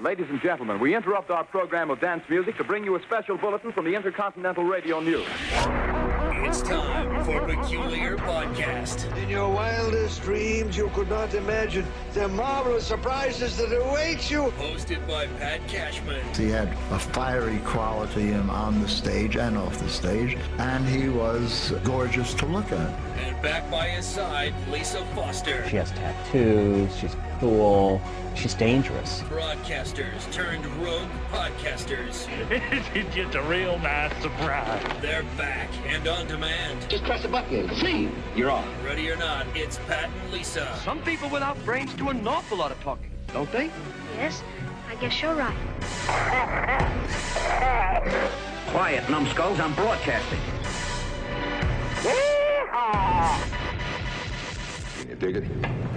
Ladies and gentlemen, we interrupt our program of dance music to bring you a special bulletin from the Intercontinental Radio News. It's time for Peculiar Podcast. In your wildest dreams, you could not imagine the marvelous surprises that await you. Hosted by Pat Cashman. He had a fiery quality on the stage and off the stage, and he was gorgeous to look at. And back by his side, Lisa Foster. She has tattoos, she's cool, she's dangerous. Broadcasters turned rogue podcasters. it's just a real nice surprise. They're back and on demand. Just press a button. See, you're on. Ready or not, it's Pat and Lisa. Some people without brains do an awful lot of talking, don't they? Yes, I guess you're right. Quiet, numbskulls. I'm broadcasting. Can you dig it?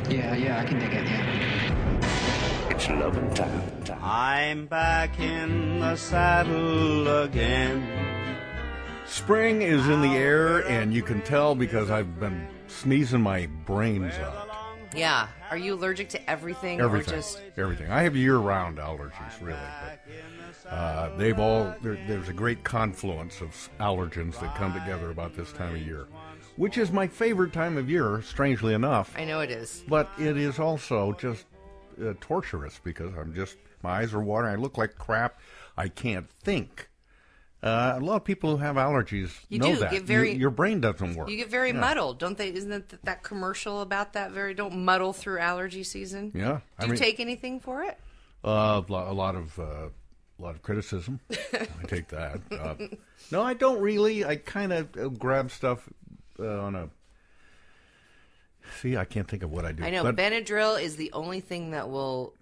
Yeah, yeah, I can dig it, yeah. It's loving time. time. I'm back in the saddle again. Spring is in the air, and you can tell because I've been sneezing my brains out. Yeah. Are you allergic to everything, Everything, or just everything. I have year-round allergies, really. But, uh, they've all there, there's a great confluence of allergens that come together about this time of year, which is my favorite time of year. Strangely enough, I know it is. but it is also just uh, torturous because I'm just my eyes are watering. I look like crap. I can't think. Uh, a lot of people who have allergies You know do that get very- your, your brain doesn't work. You get very Yeah. muddled, don't they? Isn't that that, that commercial about that? Very don't muddle through allergy season. Yeah, Do I you mean- take anything for it? Uh, a lot- of uh, a lot of criticism. I take that. Uh, no, I don't really. I kind of uh, grab stuff uh, on a. See, I can't think of what I do. I know but Benadryl is the only thing that will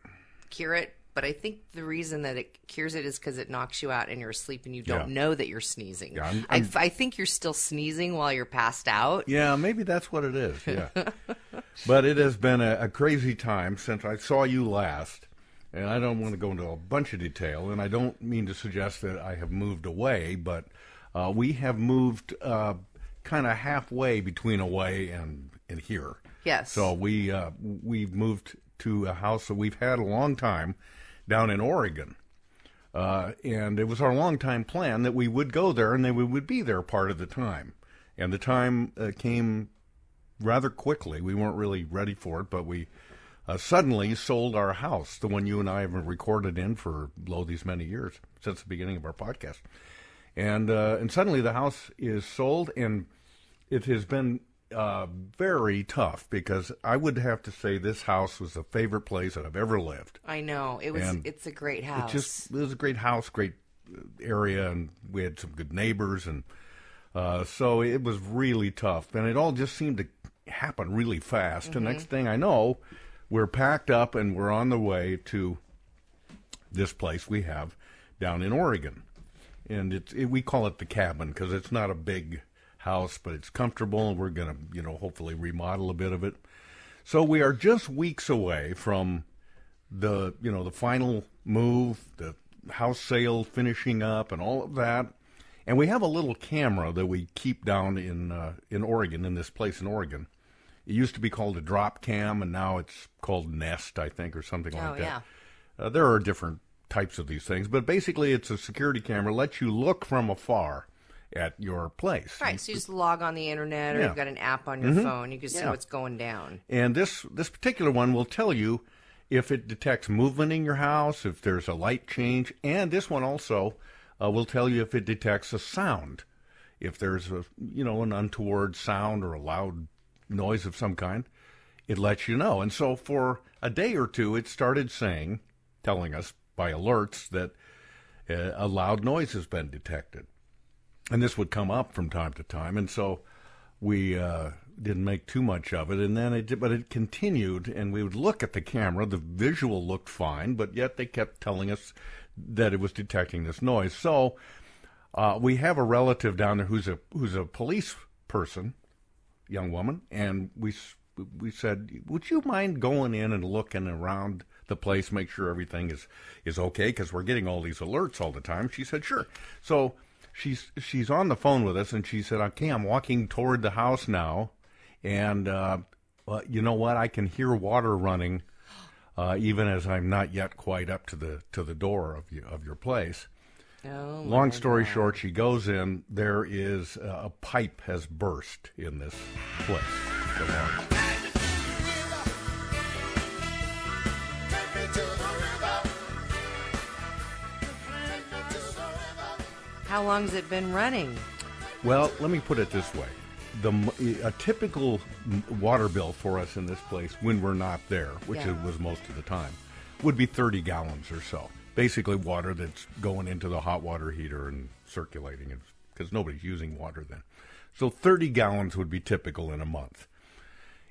cure it, but I think the reason that it cures it is because it knocks you out and you're asleep and you don't Yeah. know that you're sneezing. Yeah, I'm- I I'm- I think you're still sneezing while you're passed out. yeah, maybe that's what it is. Yeah, but it has been a, a crazy time since I saw you last, and I don't want to go into a bunch of detail, and I don't mean to suggest that I have moved away, but uh, we have moved uh, kind of halfway between away and and here. Yes. So we uh, we've moved to a house that we've had a long time down in Oregon. Uh, and it was our long time plan that we would go there and that we would be there part of the time. And the time uh, came rather quickly. We weren't really ready for it, but we uh, suddenly sold our house, the one you and I have recorded in for lo these many years since the beginning of our podcast. And uh, and suddenly the house is sold, and it has been uh, very tough because I would have to say this house was the favorite place that I've ever lived. I know it was. And it's a great house. It just it was a great house, great uh, area, and we had some good neighbors, and uh, so it was really tough. And it all just seemed to happen really fast. The next thing I know, we're packed up and we're on the way to this place we have down in Oregon, and it's it, we call it the cabin because it's not a big house, but it's comfortable, and we're gonna you know hopefully remodel a bit of it. So we are just weeks away from the you know the final move, the house sale finishing up, and all of that. And we have a little camera that we keep down in uh, in Oregon, in this place in Oregon. It used to be called a drop cam, and now it's called Nest, I think, or something Oh, like that. yeah. Uh, there are different types of these things, but basically, it's a security camera. lets you look from afar at your place. right. So you just log on the internet, or Yeah. you've got an app on your Mhm. phone. You can see Yeah. what's going down. And this this particular one will tell you if it detects movement in your house, if there's a light change, and this one also uh, will tell you if it detects a sound, if there's a you know an untoward sound or a loud noise of some kind, it lets you know. And so for a day or two, it started saying, telling us by alerts that uh, a loud noise has been detected and this would come up from time to time, and so we uh, didn't make too much of it. And then it, did, but it continued, and we would look at the camera. The visual looked fine, but yet they kept telling us that it was detecting this noise. So uh, we have a relative down there who's a who's a police person, young woman, and we we said, "Would you mind going in and looking around the place, make sure everything is is okay? Because we're getting all these alerts all the time." She said, "Sure." So she's she's on the phone with us, and she said, "Okay, I'm walking toward the house now, and uh, uh, you know what? I can hear water running, uh, even as I'm not yet quite up to the to the door of you, of your place. Oh, Long story God. short, she goes in. There is uh, a pipe has burst in this place. How long's it been running? Well, let me put it this way: the a typical water bill for us in this place when we're not there, which Yeah. it was most of the time, would be 30 gallons or so. Basically, water that's going into the hot water heater and circulating, because nobody's using water then. So 30 gallons would be typical in a month.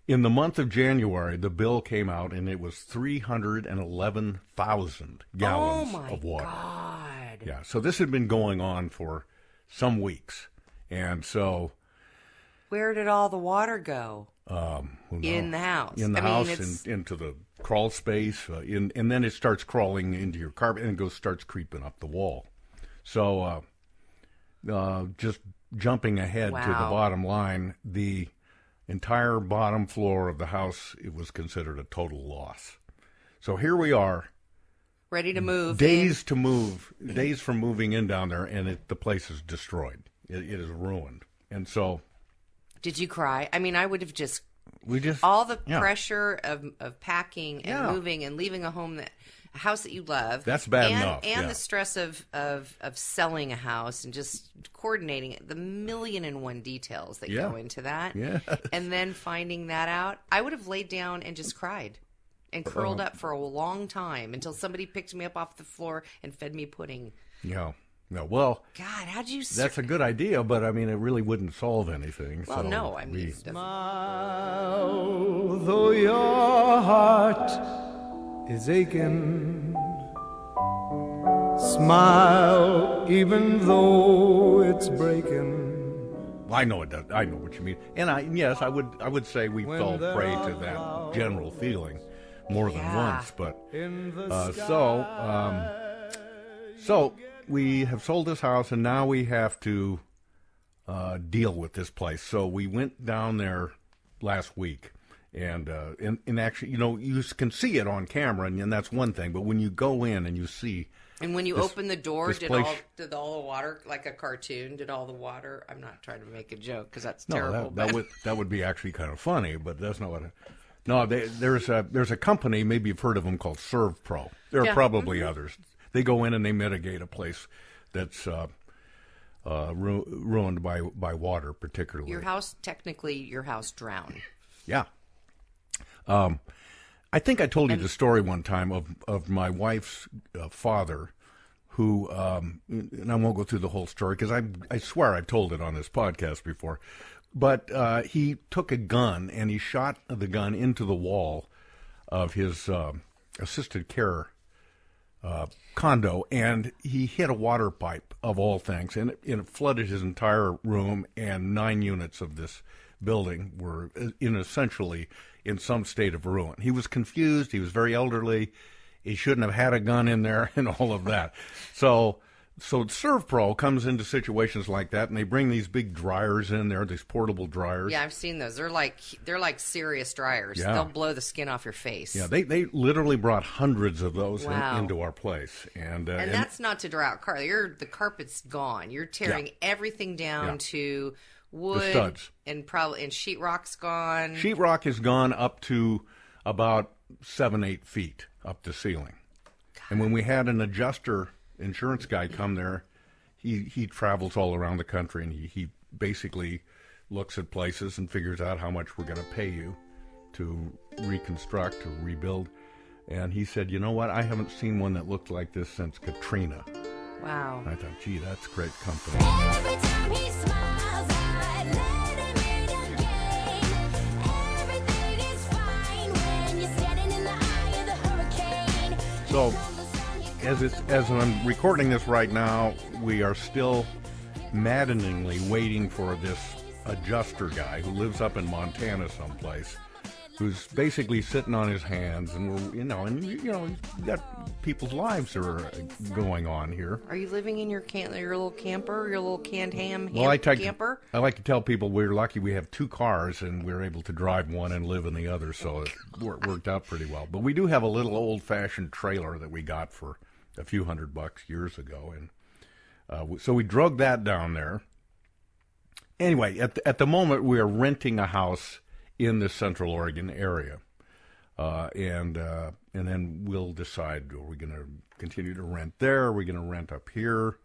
In the month of January, the bill came out and it was 311,000 gallons oh of water. God. Yeah, so this had been going on for some weeks. And so Where did all the water go? um, In the house. in the I mean, house, it's- and into the crawl space, uh, in, and then it starts crawling into your carpet and it goes starts creeping up the wall. So, uh, uh, just jumping ahead to the bottom line, the entire bottom floor of the house it was considered a total loss. So here we are, Ready to move. days to move, days from moving in down there, and it, the place is destroyed. It, it is ruined, and so Did you cry? I mean, I would have just we just all the yeah. pressure of of packing and Yeah. moving and leaving a home that a house that you love. That's bad and, enough, And yeah. the stress of, of of selling a house and just coordinating it, the million and one details that Yeah. go into that. Yes. And then finding that out, I would have laid down and just cried. And curled Uh-huh. up for a long time until somebody picked me up off the floor and fed me pudding. Yeah. No. Well, God, how'd you? sur- that's a good idea, but I mean, it really wouldn't solve anything. well, so no, I mean, we- it doesn't- Though your heart is aching, smile even though it's breaking. I know it does. I know what you mean, and I yes, I would I would say we fell prey to that general feeling more than Yeah. once. But In the uh, so um, so we have sold this house, and now we have to uh, deal with this place. So we went down there last week. And, uh, and and actually, you know, you can see it on camera, and, and that's one thing. But when you go in and you see And when you This- open the door, did place- all did all the water like a cartoon? Did all the water? I'm not trying to make a joke because that's No, terrible. that, that would that would be actually kind of funny, but that's not what. I, no, they, there's a there's a company maybe you've heard of them called ServPro. There are Yeah. probably Mhm. others. They go in and they mitigate a place that's uh, uh, ru- ruined by by water, particularly. your house technically your house drowned. Yeah. Um, I think I told you the story one time of of my wife's uh, father, who, um, and I won't go through the whole story because I I swear I've told it on this podcast before, but uh, he took a gun and he shot the gun into the wall of his um assisted care uh, condo, and he hit a water pipe of all things, and it, and it flooded his entire room. And nine units of this building were uh, in essentially in some state of ruin. He was confused. He was very elderly. He shouldn't have had a gun in there, and all of that. So. So ServPro comes into situations like that, and they bring these big dryers in there, these portable dryers. Yeah, I've seen those. They're like they're like serious dryers. Yeah. They'll blow the skin off your face. Yeah, they, they literally brought hundreds of those in- into our place, and uh, and that's not to dry out car. You're the carpet's gone. You're tearing everything down Yeah. to wood studs. and probably and sheetrock's gone. Sheetrock has gone up to about seven, eight feet up the ceiling. And when we had an adjuster insurance guy come there, he, he travels all around the country and he, he basically looks at places and figures out how much we're going to pay you to reconstruct or rebuild. And he said, You know what? I haven't seen one that looked like this since Katrina. Wow. I thought, gee, that's great company. So, as it's as I'm recording this right now, we are still maddeningly waiting for this adjuster guy who lives up in Montana someplace who's basically sitting on his hands, and we're you know, and you know, you got people's lives are going on here. Are you living in your can your little camper, your little canned ham, Well, I like camper? I like to tell people we're lucky we have two cars and we're able to drive one and live in the other, so it worked out pretty well. But we do have a little old-fashioned trailer that we got for a few hundred bucks years ago, and uh, so we drug that down there. Anyway, at the, at the moment we are renting a house in the Central Oregon area, uh, and uh, and then we'll decide are we going to continue to rent there? Are we going to rent up here?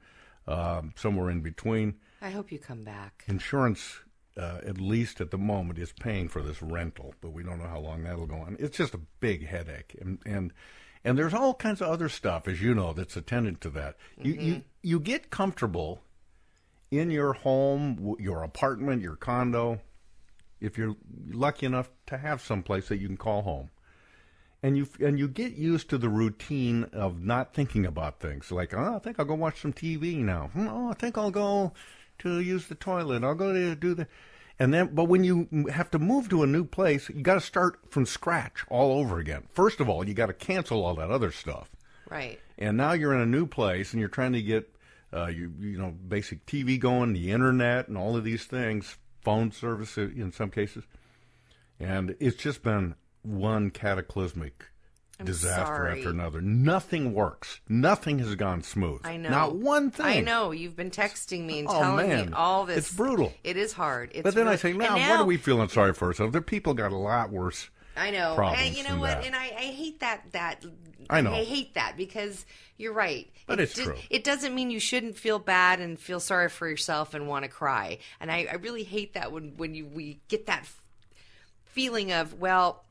Um, somewhere in between. I hope you come back. Insurance, uh, at least at the moment, is paying for this rental, but we don't know how long that'll go on. It's just a big headache, and and and there's all kinds of other stuff, as you know, that's attendant to that. You you you get comfortable in your home, your apartment, your condo, if you're lucky enough to have some place that you can call home. And you and you get used to the routine of not thinking about things like, oh, I think I'll go watch some TV now. Hmm, Oh, I think I'll go to use the toilet. I'll go to do the, and then. But when you have to move to a new place, you got to start from scratch all over again. First of all, you got to cancel all that other stuff Right. and now you're in a new place and you're trying to get uh, you you know basic TV going, the internet, and all of these things, phone service in some cases, and it's just been one cataclysmic I'm disaster sorry. after another. Nothing works. Nothing has gone smooth. I know. Not one thing. I know. You've been texting me and Oh, telling man. me all this. It's brutal. It is hard. It's but then I say, now, now what are we feeling sorry for ourselves? The people got a lot worse. I know. problems and you know what? that. And I, I hate that that I know. I hate that because you're right. But it it's di- true. It doesn't mean you shouldn't feel bad and feel sorry for yourself and want to cry. And I, I really hate that when when you we get that feeling of well.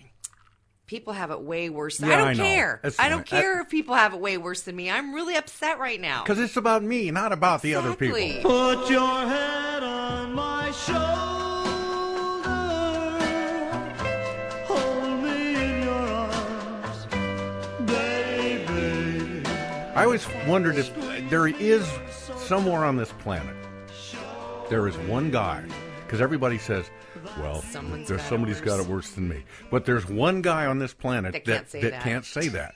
People have it way worse. Than, Yeah, I don't I care. That's I don't fine. I- care if people have it way worse than me. I'm really upset right now. Because it's about me, not about the other people. Put your head on my shoulder. I always wondered if there is somewhere on this planet there is one guy because everybody says, "Well, Someone's there's got it somebody's got worse. it worse than me," but there's one guy on this planet That that can't say that. can't say that.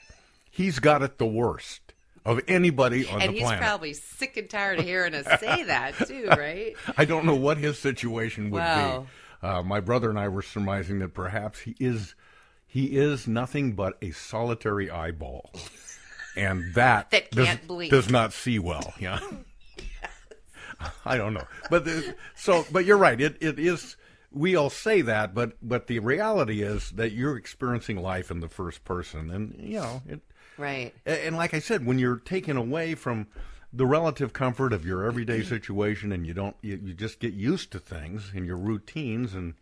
He's got it the worst of anybody on and the he's planet. probably sick and tired of hearing us say that too, right? I don't know what his situation would Wow. be. Uh, my brother and I were surmising that perhaps he is he is nothing but a solitary eyeball, and that, That does, can't blink. does not see well. Yeah, I don't know, but so but you're right. It it is. We all say that, but but the reality is that you're experiencing life in the first person, and you know it. Right. And like I said, when you're taken away from the relative comfort of your everyday situation, and you don't, you, you just get used to things and your routines, and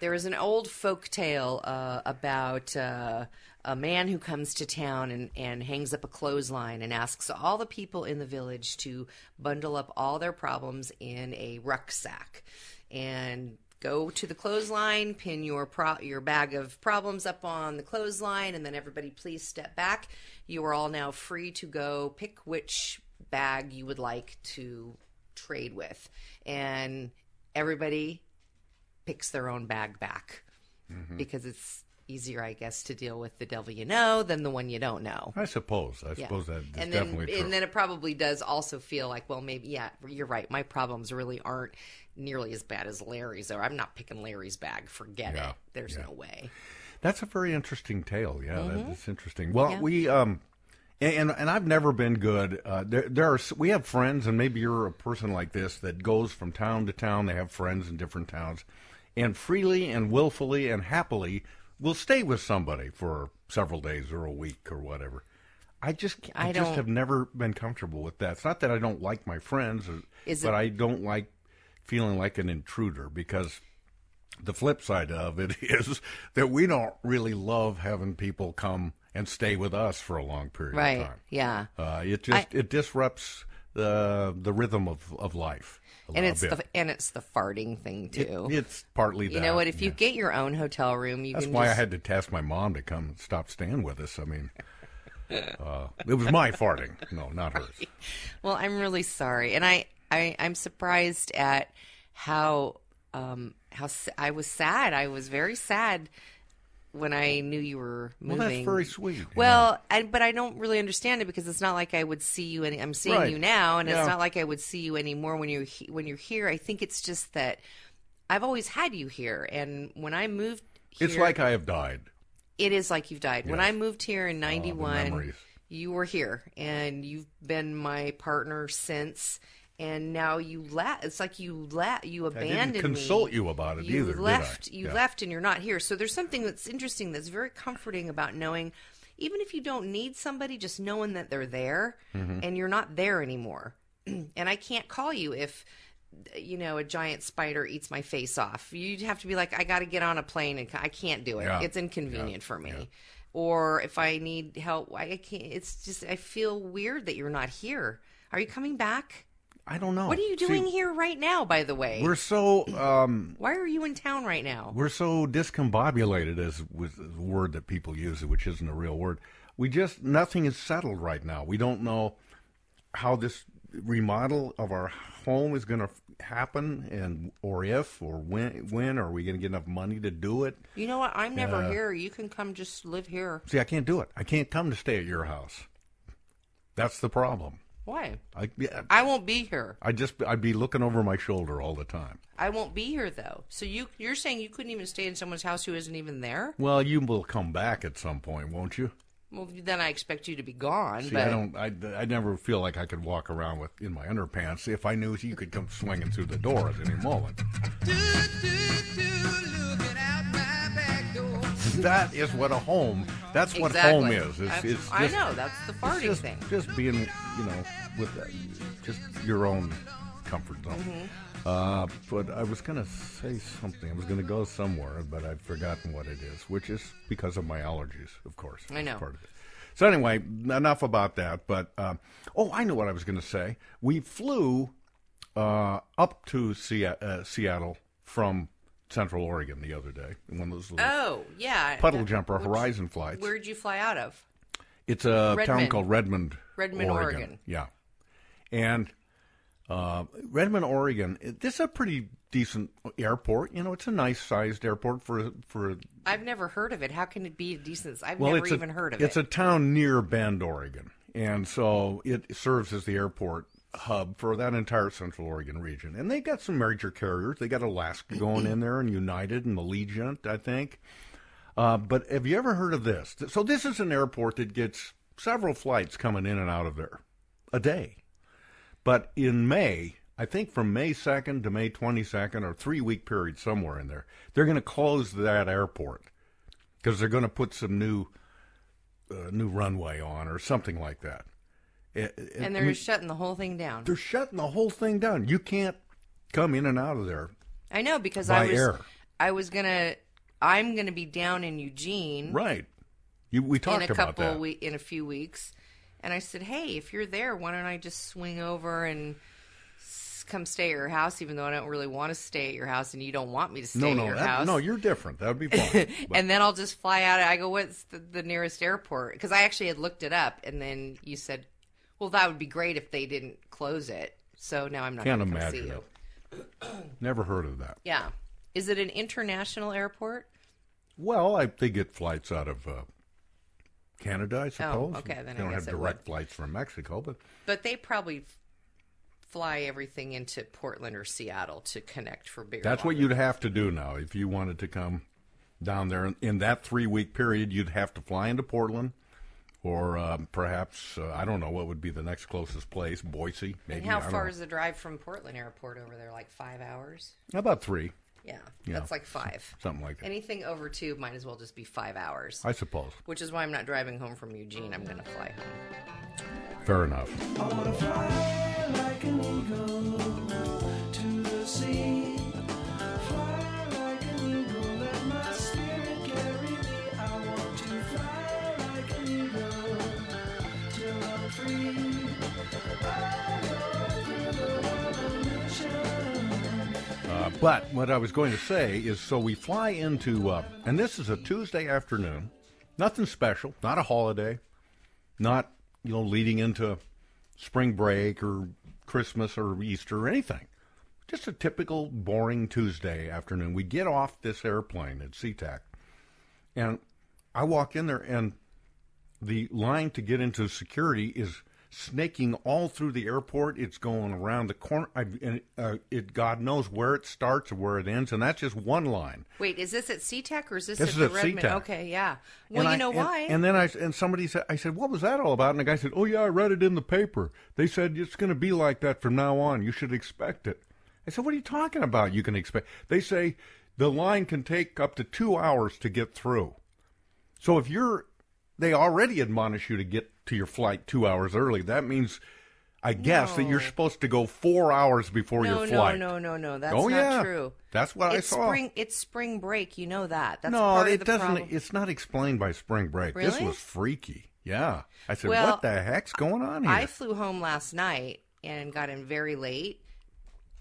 There is an old folk tale uh, about uh, a man who comes to town and, and hangs up a clothesline and asks all the people in the village to bundle up all their problems in a rucksack and go to the clothesline, pin your pro- your bag of problems up on the clothesline, and then everybody please step back. You are all now free to go pick which bag you would like to trade with, and everybody picks their own bag back mm-hmm. because it's easier, I guess, to deal with the devil you know than the one you don't know. I suppose, I Yeah. suppose that is and then, definitely true. And then it probably does also feel like, well, maybe, yeah, you're right. My problems really aren't nearly as bad as Larry's, or I'm not picking Larry's bag. Forget Yeah, it. There's yeah. no way. That's a very interesting tale. Yeah, that's interesting. Well, Mm-hmm. We um, and and I've never been good. Uh, there there are we have friends, and maybe you're a person like this that goes from town to town. They have friends in different towns, and freely and willfully and happily will stay with somebody for several days or a week or whatever. I just I, I just have never been comfortable with that. It's not that I don't like my friends, or, Is but it- I don't like feeling like an intruder because the flip side of it is that we don't really love having people come and stay with us for a long period Right. of time. Yeah. Uh, it just it disrupts the the rhythm of, of life. and it's bit. the and it's the farting thing It- too. it's partly you know what? If you yeah. get your own hotel room, you That's why just, I had to task my mom to come stop staying with us. I mean, uh, it was my farting, no, not hers. Well, I'm really sorry, and I, I I'm surprised at how um how I was sad. I was very sad when I knew you were moving. Well, that's very sweet. Well, I, but I don't really understand it because it's not like I would see you. Any, I'm seeing Right. you now, and Yeah. it's not like I would see you anymore when you're he, when you're here. I think it's just that I've always had you here, and when I moved, here, It's like I have died. it is like you've died. When I moved here in '91, memories. you were here, and you've been my partner since. And now you left. It's like you la- you I abandoned didn't consult me. you about it you either. I? left. You Yeah. left, and you're not here. So there's something that's interesting. That's very comforting about knowing, even if you don't need somebody, just knowing that they're there, Mhm. and you're not there anymore. and I can't call you if you know a giant spider eats my face off. You'd have to be like, I got to get on a plane, and i can't do it. Yeah. It's inconvenient for me. Or if I need help, I I can't. It's just I feel weird that you're not here. Are you coming back? I don't know. What are you See, doing here right now? By the way, We're so um, why are you in town right now? we're so discombobulated, as with the word that people use, which isn't a real word. We just nothing is settled right now. We don't know how this remodel of our home is going to happen, and or if or when. When are we going to get enough money to do it? You know what? I'm never Yeah. here. You can come just live here. See, I can't do it. I can't come to stay at your house. That's the problem. Why? I, yeah, I won't be here. I just I'd be looking over my shoulder all the time. I won't be here though. So you you're saying you couldn't even stay in someone's house who isn't even there? Well, you will come back at some point, won't you? Well, then I expect you to be gone. See, but I don't. I, I never feel like I could walk around with in my underpants if I knew you could come swinging through the door at any moment. That is what a home. That's what home is. It's, I- it's I just- know, that's the farting just, thing. Just being, you know, with uh, just your own comfort zone. Mm-hmm. Uh, but I was going to say something. I was going to go somewhere, but I've forgotten what it is, which is because of my allergies, of course. I know. Part of it. So anyway, enough about that. But uh, oh, I know what I was going to say. We flew uh, up to Se- uh, Seattle from Central Oregon the other day. One of those Oh, yeah. puddle jumper Horizon flights. Where'd you fly out of? It's a town called Redmond, Redmond, Oregon. Yeah, and uh, Redmond, Oregon. This is a pretty decent airport. You know, it's a nice sized airport for for. I've never heard of it. How can it be a decent? I've well, never it's a, even heard of it's it. It's a town near Bend, Oregon, and so it serves as the airport hub for that entire Central Oregon region. And they've got some major carriers. They got Alaska going in there, and United and Allegiant, I think. Uh, but have you ever heard of this? So this is an airport that gets several flights coming in and out of there a day. But in May, I think from May 2nd to May 22nd, or three week period somewhere in there, they're going to close that airport because they're going to put some new uh, new runway on or something like that. It- it- and they're mean, shutting the whole thing down. they're shutting the whole thing down. You can't come in and out of there. I know because I was air. I was gonna I'm gonna be down in Eugene Right. You, we talked in a about couple that. we- in a few weeks, and I said, hey, if you're there, why don't I just swing over and s- come stay at your house, even though I don't really want to stay at your house, and you don't want me to stay no, at no, your that- house. no, you're different. That would be fine. And then I'll just fly out. I go, what's the, the nearest airport? Because I actually had looked it up, and then you said, well, that would be great if they didn't close it. So now I'm not Can't going to see imagine you. Never heard of that. Yeah. Is it an international airport? Well, I, they get flights out of uh, Canada, I suppose. Oh, okay, then they I don't have direct flights from Mexico, but But they probably fly everything into Portland or Seattle to connect for bigger. that's what you'd have to do now if you wanted to come down there in, in that three week period. You'd have to fly into Portland, or um, perhaps uh, I don't know what would be the next closest place, Boise. Maybe. And how far know. is the drive from Portland Airport over there? Like five hours? About three, Yeah, Yeah. that's like five. something like that. Anything over two might as well just be five hours. I suppose. Which is why I'm not driving home from Eugene. I'm going to fly home. Fair enough. But what I was going to say is so we fly into, uh, and this is a Tuesday afternoon, nothing special, not a holiday, not, you know, leading into spring break or Christmas or Easter or anything. Just a typical boring Tuesday afternoon. We get off this airplane at SeaTac, and I walk in there and the line to get into security is snaking all through the airport. It's going around the corner. I, uh, it God knows where it starts or where it ends, and that's just one line. Wait, is this at SeaTac or is this, This at is the at Redmond? SeaTac. Okay, yeah. Well, And you I- know and- why? And then I and somebody said, I said, what was that all about? And the guy said, oh yeah, I read it in the paper. They said it's going to be like that from now on. You should expect it. I said, what are you talking about? You can expect. They say the line can take up to two hours to get through. So if you're, they already admonish you to get to your flight two hours early. That means. I guess that you're supposed to go four hours before no, your flight. no, no, no, no. That's Oh, not yeah. true. That's what I it's saw. Spring, it's spring break. You know that. That's no, it doesn't. problem. It's not explained by spring break. Really? This was freaky. Yeah, I said, Well, "What the heck's going on here?" I flew home last night and got in very late,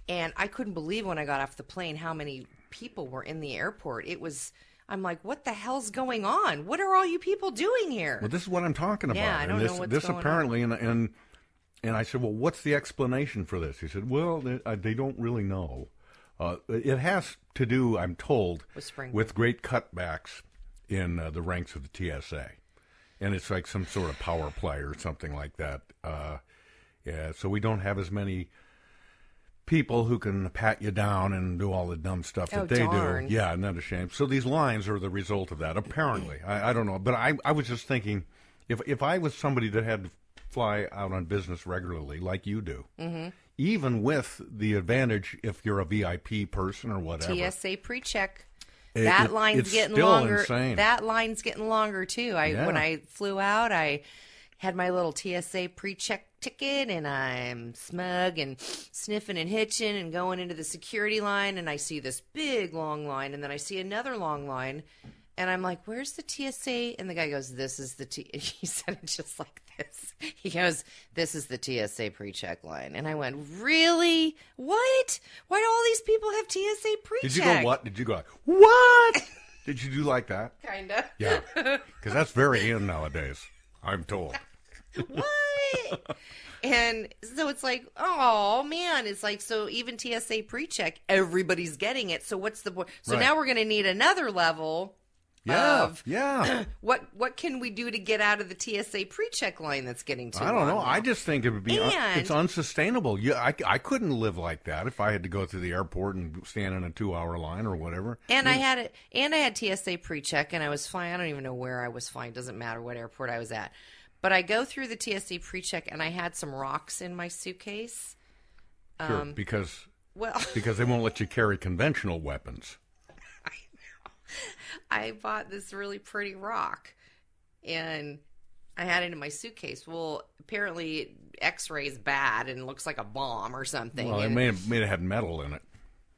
and I couldn't believe when I got off the plane how many people were in the airport. It was. I'm like, what the hell's going on? What are all you people doing here? well, this is what I'm talking about. Yeah, I don't and this, know what's this going on. apparently, and and and I said, "Well, what's the explanation for this?" He said, "Well, they, uh, they don't really know. Uh, it has to do, I'm told, With with great cutbacks in uh, the ranks of the TSA, and it's like some sort of power play or something like that. Uh, yeah, so we don't have as many." People who can pat you down and do all the dumb stuff that Oh, they darn. do. Yeah, isn't that a shame? So these lines are the result of that, apparently. I, I don't know. But I, I was just thinking if if I was somebody that had to fly out on business regularly, like you do, Mhm. even with the advantage if you're a VIP person or whatever. TSA pre-check. It- that line's getting longer. insane. That line's getting longer too. I Yeah. when I flew out, I had my little TSA pre-check ticket, and I'm smug and sniffing and hitching and going into the security line, and I see this big long line, and then I see another long line, and I'm like, "Where's the TSA?" And the guy goes, "This is the T." He said it just like this. He goes, "This is the TSA pre-check line," and I went, "Really? What? Why do all these people have TSA pre-check?" Did you go what? Did you go what? Did you do like that? Kinda. Yeah, because that's very in nowadays. I'm told. what? and so it's like, oh man, it's like so even TSA pre-check, everybody's getting it. So what's the point? So Right. now we're going to need another level Yeah, of yeah. what what can we do to get out of the TSA pre-check line that's getting too I don't know. long I just think it would be un- it's unsustainable. You, I, I couldn't live like that if I had to go through the airport and stand in a two-hour line or whatever. And I had it, and I had TSA pre-check, and I was flying. I don't even know where I was flying. Doesn't matter what airport I was at. But I go through the TSA pre-check, and I had some rocks in my suitcase. Sure, Um, because well, because they won't let you carry conventional weapons. I bought this really pretty rock, and I had it in my suitcase. Well, apparently, X-ray's bad and looks like a bomb or something. Well, it may have, may have had metal in it.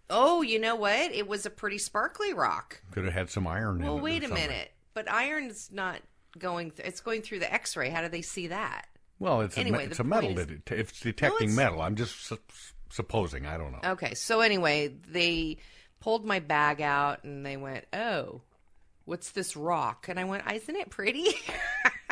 oh, you know what? It was a pretty sparkly rock. Could have had some iron in it. Well, wait a something. minute. But iron's not going. Th- it's going through the X-ray. How do they see that? Well, it's Anyway, a, me- it's a metal. is- it, it's detecting it's- metal. I'm just su- supposing. I don't know. Okay, so anyway, they pulled my bag out and they went, "Oh, what's this rock?" And I went, "Isn't it pretty?"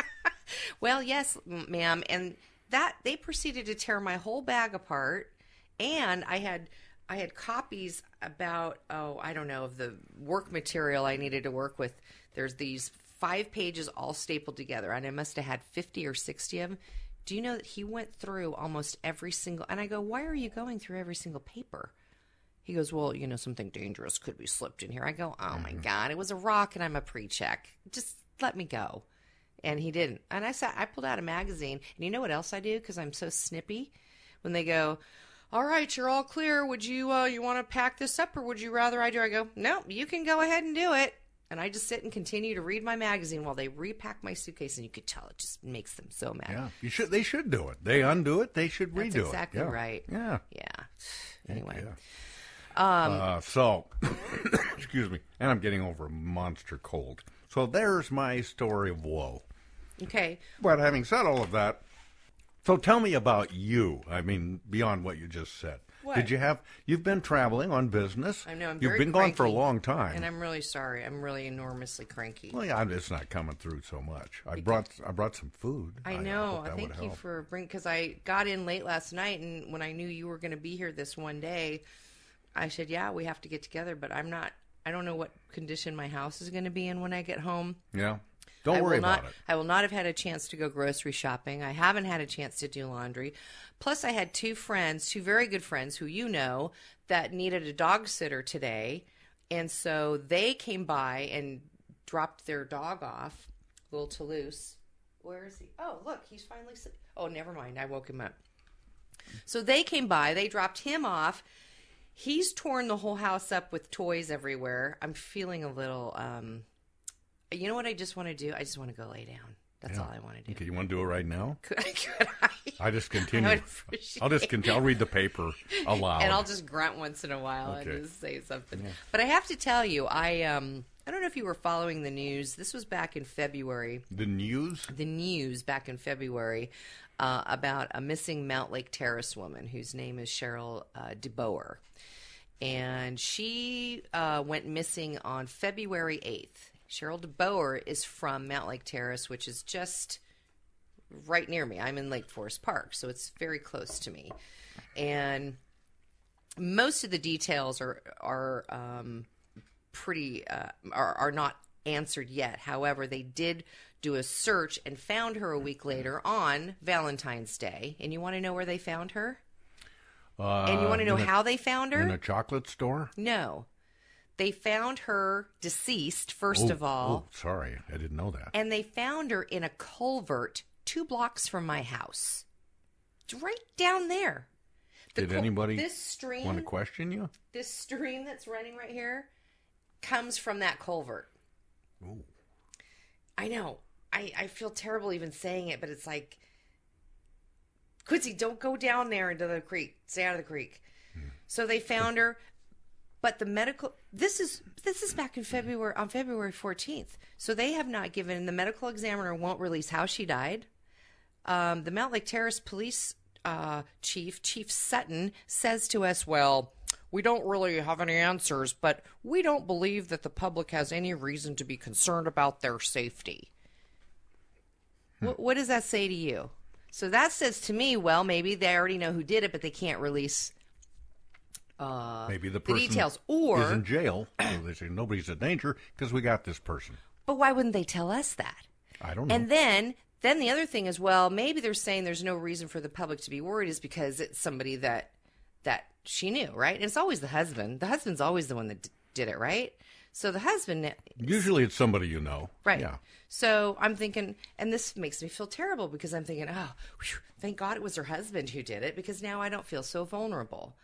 well, yes, ma'am. And that they proceeded to tear my whole bag apart, and I had I had copies about oh I don't know of the work material I needed to work with. There's these five pages all stapled together, and I must have had fifty or sixty of them. Do you know that he went through almost every single? And I go, why are you going through every single paper? He goes, well, you know, something dangerous could be slipped in here. I go, oh my god, it was a rock, and I'm a pre-check. Just let me go. And he didn't. And I said, I pulled out a magazine, and you know what else I do? Because I'm so snippy. When they go, all right, you're all clear. Would you, uh, you want to pack this up, or would you rather I do? I go, no, you can go ahead and do it. And I just sit and continue to read my magazine while they repack my suitcase, and you could tell it just makes them so mad. Yeah, you should. They should do it. They undo it. They should That's redo exactly it. Yeah. right. Yeah. Yeah. Anyway. Yeah. Um, Uh, so, excuse me, and I'm getting over a monster cold. So there's my story of woe. okay. But having said all of that, so tell me about you. I mean, beyond what you just said. What? Did you have? You've been traveling on business. I know. I'm You've been gone for a long time. and I'm really sorry. I'm really enormously cranky. well, yeah, it's not coming through so much. I brought I brought some food. I know. that Thank you help. for bringing because I got in late last night, and when I knew you were going to be here this one day, I said, "Yeah, we have to get together." But I'm not. I don't know what condition my house is going to be in when I get home. Yeah. Don't I worry not, about it. I will not have had a chance to go grocery shopping. I haven't had a chance to do laundry. Plus, I had two friends, two very good friends who you know, that needed a dog sitter today. And so they came by and dropped their dog off, little Toulouse. Where is he? Oh, look, he's finally. si- Oh, never mind. I woke him up. So they came by, they dropped him off. He's torn the whole house up with toys everywhere. I'm feeling a little um you know what I just want to do? I just want to go lay down. That's Yeah. all I want to do. Okay, you want to do it right now? Could, could I? I just continue. I would appreciate I'll just continue. I'll read the paper aloud. And I'll just grunt once in a while Okay. and just say something. But I have to tell you, I um I don't know if you were following the news. This was back in February. the news. the news back in February uh, about a missing Mountlake Terrace woman whose name is Cheryl uh, DeBoer. And she uh, went missing on February 8th. Cheryl DeBoer is from Mountlake Terrace, which is just right near me. I'm in Lake Forest Park, so it's very close to me. And most of the details are are um, pretty uh, are are not answered yet. However, they did do a search and found her a week later on Valentine's Day. And you want to know where they found her? Uh, and you want to know in a- how they found her? In a chocolate store. no. They found her deceased first Oh, of all, oh, sorry, I didn't know that. and they found her in a culvert 2 blocks from my house. It's right down there. The Did cul- anybody this stream want to question you? this stream that's running right here comes from that culvert. Ooh. I know. I, I feel terrible even saying it, but it's like, Quincy, don't go down there into the creek. Stay out of the creek. So they found her, but the medical. This is this is back in February on February fourteenth. So they have not given. The medical examiner won't release how she died. Um, the Mountlake Terrace police uh, chief, Chief Sutton, says to us, "Well, we don't really have any answers, but we don't believe that the public has any reason to be concerned about their safety." What, what does that say to you? So that says to me, well, maybe they already know who did it, but they can't release uh, Maybe the the details. Or, is in jail. so they say nobody's in danger because we got this person. but why wouldn't they tell us that? I don't know. And then, then the other thing is, well, maybe they're saying there's no reason for the public to be worried is because it's somebody that that she knew, right? And it's always the husband. The husband's always the one that d- did it, right? So the husband, Usually it's somebody you know. right? Yeah. So I'm thinking, and this makes me feel terrible because I'm thinking, oh, whew, thank God it was her husband who did it because now I don't feel so vulnerable.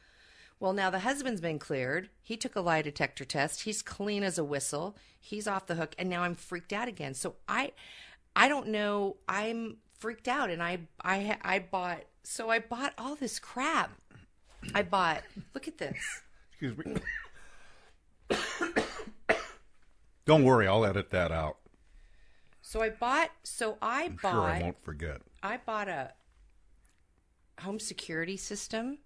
Well, now the husband's been cleared. He took a lie detector test. He's clean as a whistle. He's off the hook, and now I'm freaked out again. So I, I don't know. I'm freaked out, and I, I, I bought. So I bought all this crap. I bought. Look at this. Excuse me. Don't worry, I'll edit that out. So I bought. So I I'm bought. sure I won't forget. I bought a home security system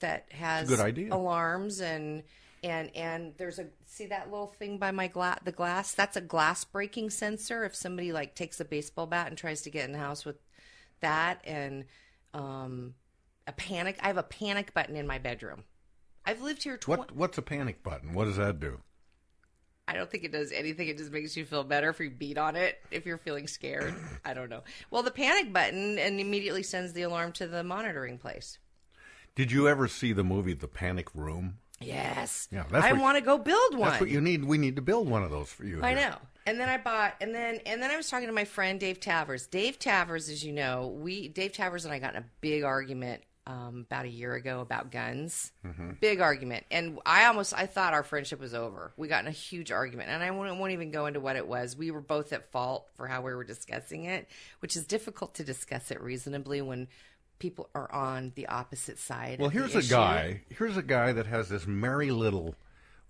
that has good idea. alarms and and and there's a see that little thing by my glass the glass that's a glass breaking sensor if somebody like takes a baseball bat and tries to get in the house with that and um a panic I have a panic button in my bedroom. I've lived here tw- What What's a panic button? What does that do? I don't think it does anything. It just makes you feel better if you beat on it, if you're feeling scared. I don't know. Well, the panic button and immediately sends the alarm to the monitoring place. Did you ever see the movie The Panic Room? Yes. Yeah, that's I want to go build one. That's what you need. We need to build one of those for you. I here. know. And then I bought, and then and then I was talking to my friend Dave Tavers. Dave Tavers, as you know, we Dave Tavers and I got in a big argument um, about a year ago about guns. Mm-hmm. Big argument, and I almost I thought our friendship was over. We got in a huge argument, and I won't, won't even go into what it was. We were both at fault for how we were discussing it, which is difficult to discuss it reasonably when people are on the opposite side. Well, here's a guy. Here's a guy that has this merry little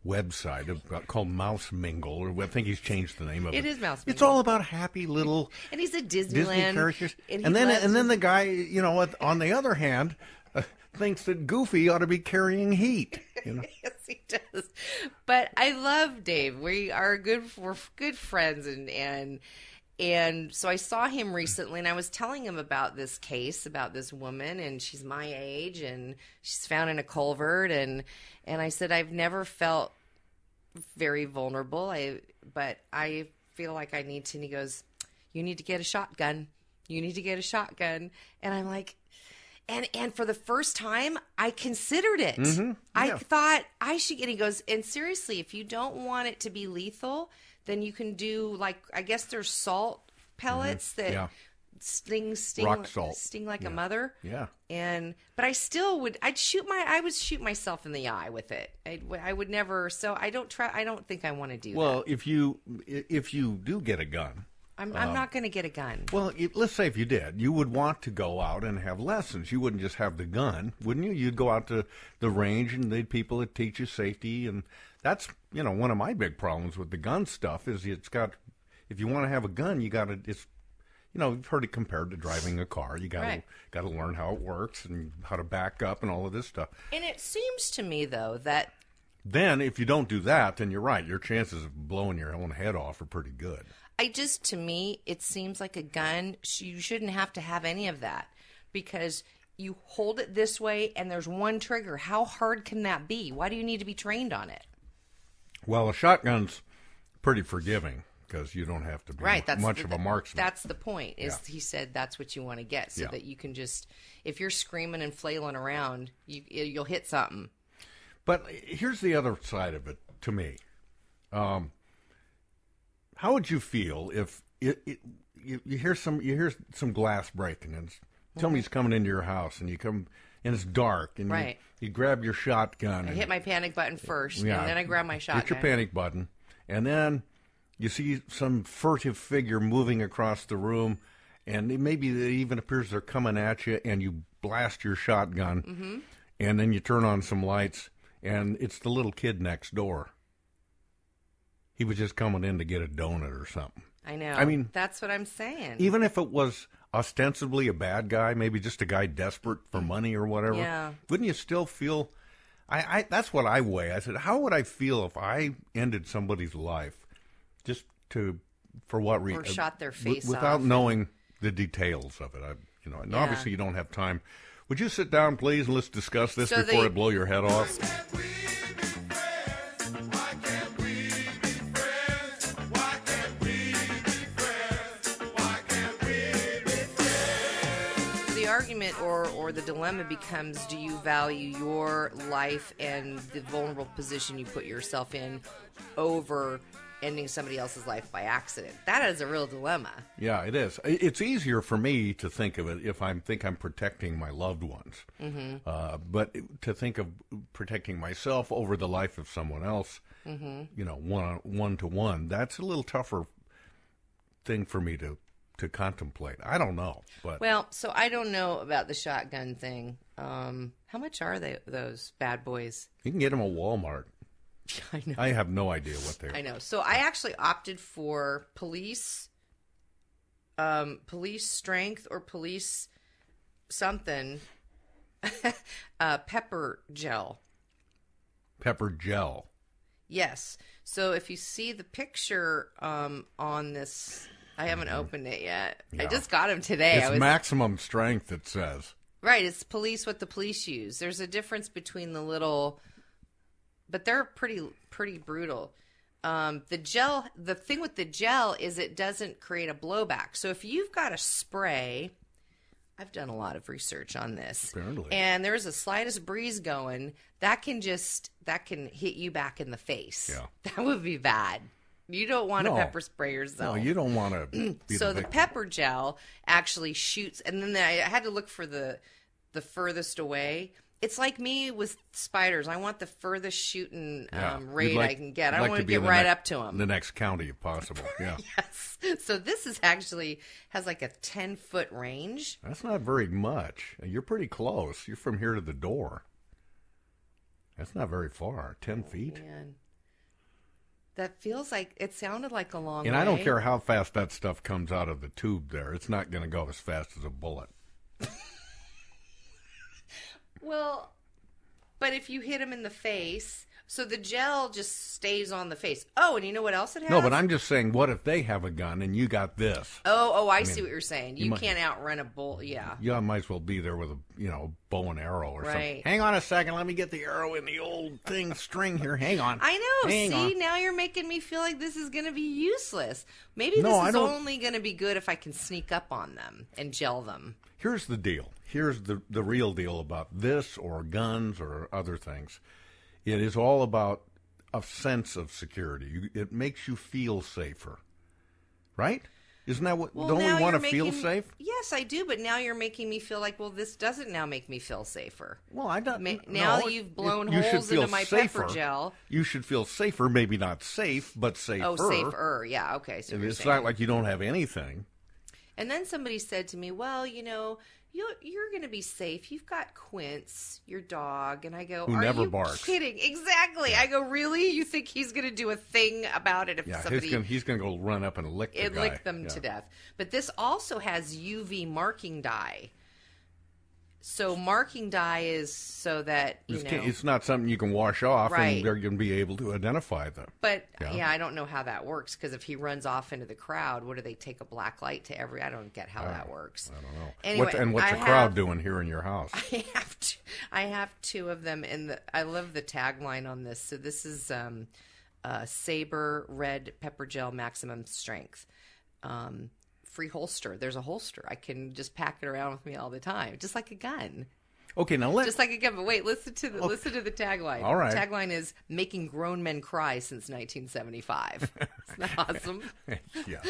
website about, called Mouse Mingle, or I think he's changed the name of it. It is Mouse Mingle. It's all about happy little and he's a Disney Disneyland characters, and, and, then loves and then the guy, you know, on the other hand, uh, thinks that Goofy ought to be carrying heat. You know, yes, he does. But I love Dave. We are good. We're good friends, and and and so I saw him recently, and I was telling him about this case about this woman, and she's my age, and she's found in a culvert, and and I said I've never felt very vulnerable. I but I feel like I need to. And he goes, "You need to get a shotgun. You need to get a shotgun." And I'm like, and and for the first time, I considered it. Mhm, I thought I should. And he goes, and seriously, if you don't want it to be lethal, then you can do like I guess there's salt pellets that Mm-hmm. Yeah. sting sting Rock salt. sting like Yeah. a mother. Yeah. And but I still would I'd shoot my I would shoot myself in the eye with it. I'd, I would never. So I don't try. I don't think I want to do that. Well, if you if you do get a gun, I'm I'm um, not going to get a gun. Well, it, let's say if you did, you would want to go out and have lessons. You wouldn't just have the gun, wouldn't you? You'd go out to the range and they'd people that teach you safety, and that's you know one of my big problems with the gun stuff is it's got if you want to have a gun, you got to it's you know you've heard it compared to driving a car. You got to Right. got to learn how it works and how to back up and all of this stuff. And it seems to me though that Then if you don't do that, then you're right. Your chances of blowing your own head off are pretty good. I just to me it seems like a gun. You shouldn't have to have any of that because you hold it this way and there's one trigger. How hard can that be? Why do you need to be trained on it? Well, a shotgun's pretty forgiving because you don't have to be right that's much the, of a marksman. that's the point is Yeah. he said that's what you want to get so Yeah. that you can just if you're screaming and flailing around you you'll hit something But here's the other side of it to me. Um, how would you feel if it, it, you, you hear some you hear some glass breaking and somebody's coming into your house and you come and it's dark and Right. you, you grab your shotgun i and hit my panic button first Yeah. and then i grab my shotgun Hit your panic button, and then you see some furtive figure moving across the room, and it maybe it even appears they're coming at you, and you blast your shotgun, Mm-hmm. and then you turn on some lights, and it's the little kid next door. He was just coming in to get a donut or something. i know I mean, that's what i'm saying Even if it was ostensibly a bad guy, maybe just a guy desperate for money or whatever, Yeah. wouldn't you still feel? I, I that's what I weigh. I said, how would I feel if I ended somebody's life just to for what reason? Or uh, shot their face without off. knowing the details of it. I, you know, and Yeah. obviously you don't have time. Would you sit down, please, and let's discuss this So before I blow your head off? Argument or or the dilemma becomes do you value your life and the vulnerable position you put yourself in over ending somebody else's life by accident that is a real dilemma Yeah, it is. It's easier for me to think of it if I think I'm protecting my loved ones. Mhm. Uh, but to think of protecting myself over the life of someone else, Mhm. you know, one one to one, that's a little tougher thing for me to to contemplate. I don't know, but well so i don't know about the shotgun thing um how much are they those bad boys you can get them at Walmart. I know. I have no idea what they're. I know. So I actually opted for police, um, police strength or police something, uh, pepper gel. Pepper gel. Yes. So if you see the picture um, on this, I haven't opened it yet. I Mm-hmm. Just got them today. It's I was maximum strength. It says. right. It's police what the police use. There's a difference between the little, but they're pretty pretty brutal. Um, the gel, the thing with the gel is it doesn't create a blowback. So if you've got a spray, I've done a lot of research on this. Apparently. And there's a slightest breeze going, that can just that can hit you back in the face. Yeah. That would be bad. You don't want No. to pepper spray yourself. No, you don't want to. so the, the pepper gel actually shoots and then I had to look for the the furthest away. It's like me with spiders. I want the furthest shooting Yeah. um, rate like- I can get. I like want to get right next- up to them. The next county, if possible. Yeah. yes. So this is actually has like a ten foot range. That's not very much. You're pretty close. You're from here to the door. That's not very far. Ten feet. Man, that feels like it sounded like a long. And I don't care how fast that stuff comes out of the tube there. It's not going to go as fast as a bullet. Well, but if you hit him in the face, So the gel just stays on the face. Oh, and you know what else it has? No, but I'm just saying, what if they have a gun and you got this? Oh, oh, I, I see mean, what you're saying. you You, might- can't outrun a bull. Yeah. You might as well be there with a you know bow and arrow or something. Right. Hang on a second, let me get the arrow in the old thing string here. Hang on. I know. Hang See, on. now you're making me feel like this is going to be useless. Maybe No, this is only going to be good if I can sneak up on them and gel them. Here's the deal. Here's the the real deal about this or guns or other things. It is all about a sense of security. You, it makes you feel safer, right? Isn't that what? Well, don't we want to feel making- safe? Yes, I do. But now you're making me feel like, well, this doesn't now make me feel safer. Well, I don't. Ma- now no, you've blown you holes into my safer. pepper gel. You should feel safer. Maybe not safe, but safer. Oh, safer. Yeah. Okay. So It's saying. not like you don't have anything. And then somebody said to me, "Well, you know, you're, you're going to be safe. You've got Quince, your dog." And I go, Who "Are never you barks." kidding?" Exactly. I go, "Really? You think he's going to do a thing about it if Yeah, somebody he's gonna he's gonna go run up and lick the it guy. licked them Yeah. to death?" But this also has UV marking dye. So marking dye is so that you It's, know. it's not something you can wash off, Right. and they're going to be able to identify them. But Yeah. yeah. I don't know how that works because if he runs off into the crowd, what do they take a black light to every? I don't get how that works. I don't know. Anyway, What- and what's I the crowd have- doing here in your house? I have two, I have two of them in the. I love the tagline on this. So this is um, uh, Sabre Red Pepper Gel Maximum Strength. Um, free holster. There's a holster. I can just pack it around with me all the time, just like a gun. Okay, now let Just like a gun. But wait, listen to the listen to the tagline. All right. The tagline is "Making grown men cry since 1975." Isn't that awesome? yeah.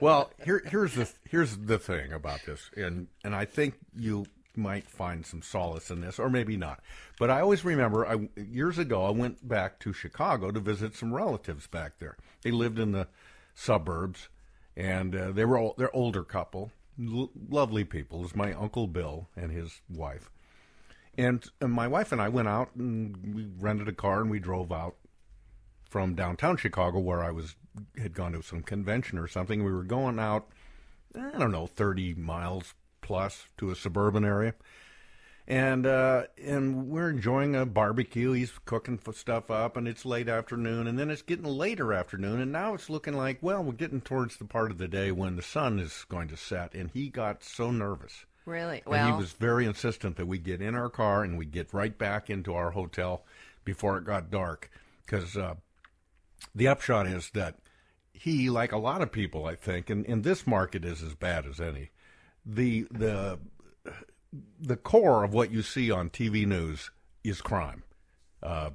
Well, here, here's the here's the thing about this, and and I think you might find some solace in this, or maybe not. But I always remember, I years ago, I went back to Chicago to visit some relatives back there. They lived in the suburbs, and uh, they were all, they're older couple, l- lovely people. Was my uncle Bill and his wife, and, and my wife and I went out and we rented a car and we drove out from downtown Chicago, where I was had gone to some convention or something. We were going out, I don't know, thirty miles plus to a suburban area, and uh, and we're enjoying a barbecue. He's cooking stuff up, and it's late afternoon, and then it's getting later afternoon, and now it's looking like well, we're getting towards the part of the day when the sun is going to set, and he got so nervous. Really? And Well, he was very insistent that we get in our car and we get right back into our hotel before it got dark. Because uh, the upshot is that he, like a lot of people, I think, and, and this market is as bad as any. The the the core of what you see on TV news is crime. Uh,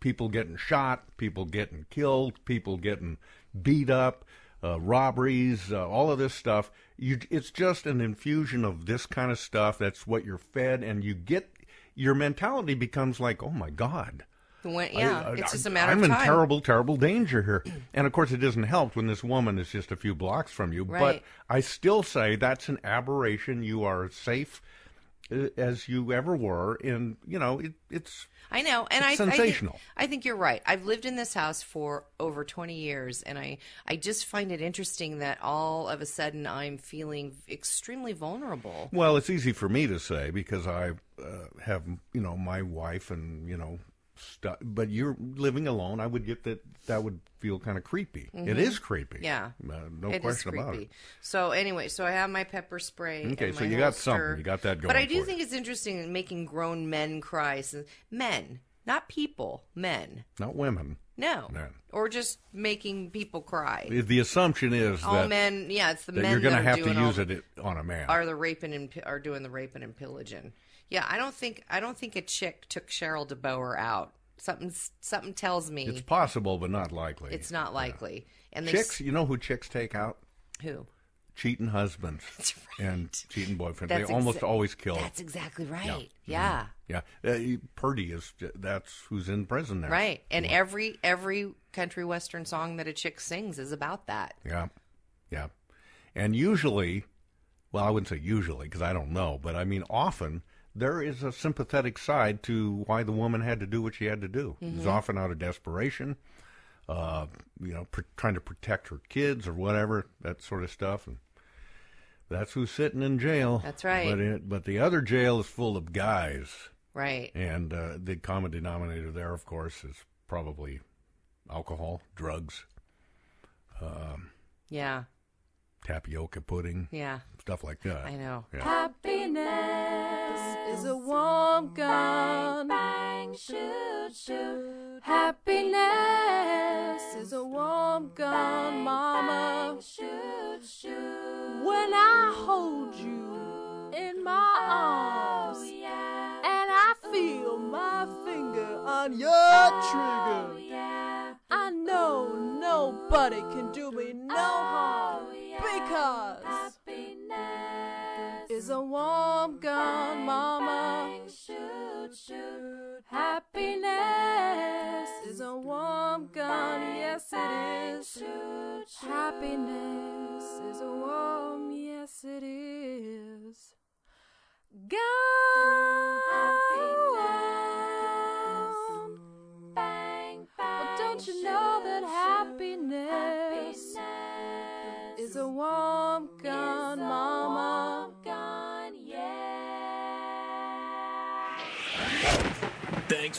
people getting shot, people getting killed, people getting beat up, uh, robberies, uh, all of this stuff. You, it's just an infusion of this kind of stuff. That's what you're fed, and you get your mentality becomes like, oh my god. when, yeah, I- it's I- just a matter I'm of in terrible, terrible danger here. And of course, it doesn't help when this woman is just a few blocks from you. But I still say that's an aberration. You are safe as you ever were, and you know it, it's. I know, and I It's I think- sensational. I think, you're right. I've lived in this house for over 20 years, and I I just find it interesting that all of a sudden I'm feeling extremely vulnerable. Well, it's easy for me to say because I uh, have, you know, my wife and you know, stuff. But you're living alone. I would get that. That would feel kind of creepy. It Mhm. is creepy. Yeah, uh, no It question about it. So anyway, so I have my pepper spray. Okay, and so you got holster. something. You got that going. But I do think it's interesting in making grown men cry. Since men, not people, men. Not women. No, Men. or just making people cry. The- assumption is all that men, yeah, it's the that men you're going to are have to all use the- it on a man. are the raping and are doing the raping and pillaging. Yeah, I don't think I don't think a chick took Cheryl DeBoer out. Something something tells me It's possible, but not likely. it's not likely. And they chicks, you know who chicks take out? who? Cheating husbands and cheating boyfriends. They That's almost always kill. That's exactly right. Yeah. Yeah. Yeah, uh, Purdy is. That's who's in prison there. Right. And every every country western song that a chick sings is about that. Yeah, yeah, and usually, well, I wouldn't say usually because I don't know, but I mean often there is a sympathetic side to why the woman had to do what she had to do. It's Mhm. often out of desperation, uh, you know, pr- trying to protect her kids or whatever, that sort of stuff, and that's who's sitting in jail. That's right. But it, but the other jail is full of guys. Right. And uh, the common denominator there, of course, is probably alcohol, drugs, um, Yeah. tapioca pudding, Yeah. stuff like that. I know. Yeah. Happiness is a warm gun. Bang, bang, shoot, shoot. Happiness is a warm gun, mama. Shoot, shoot. When I hold you in my arms,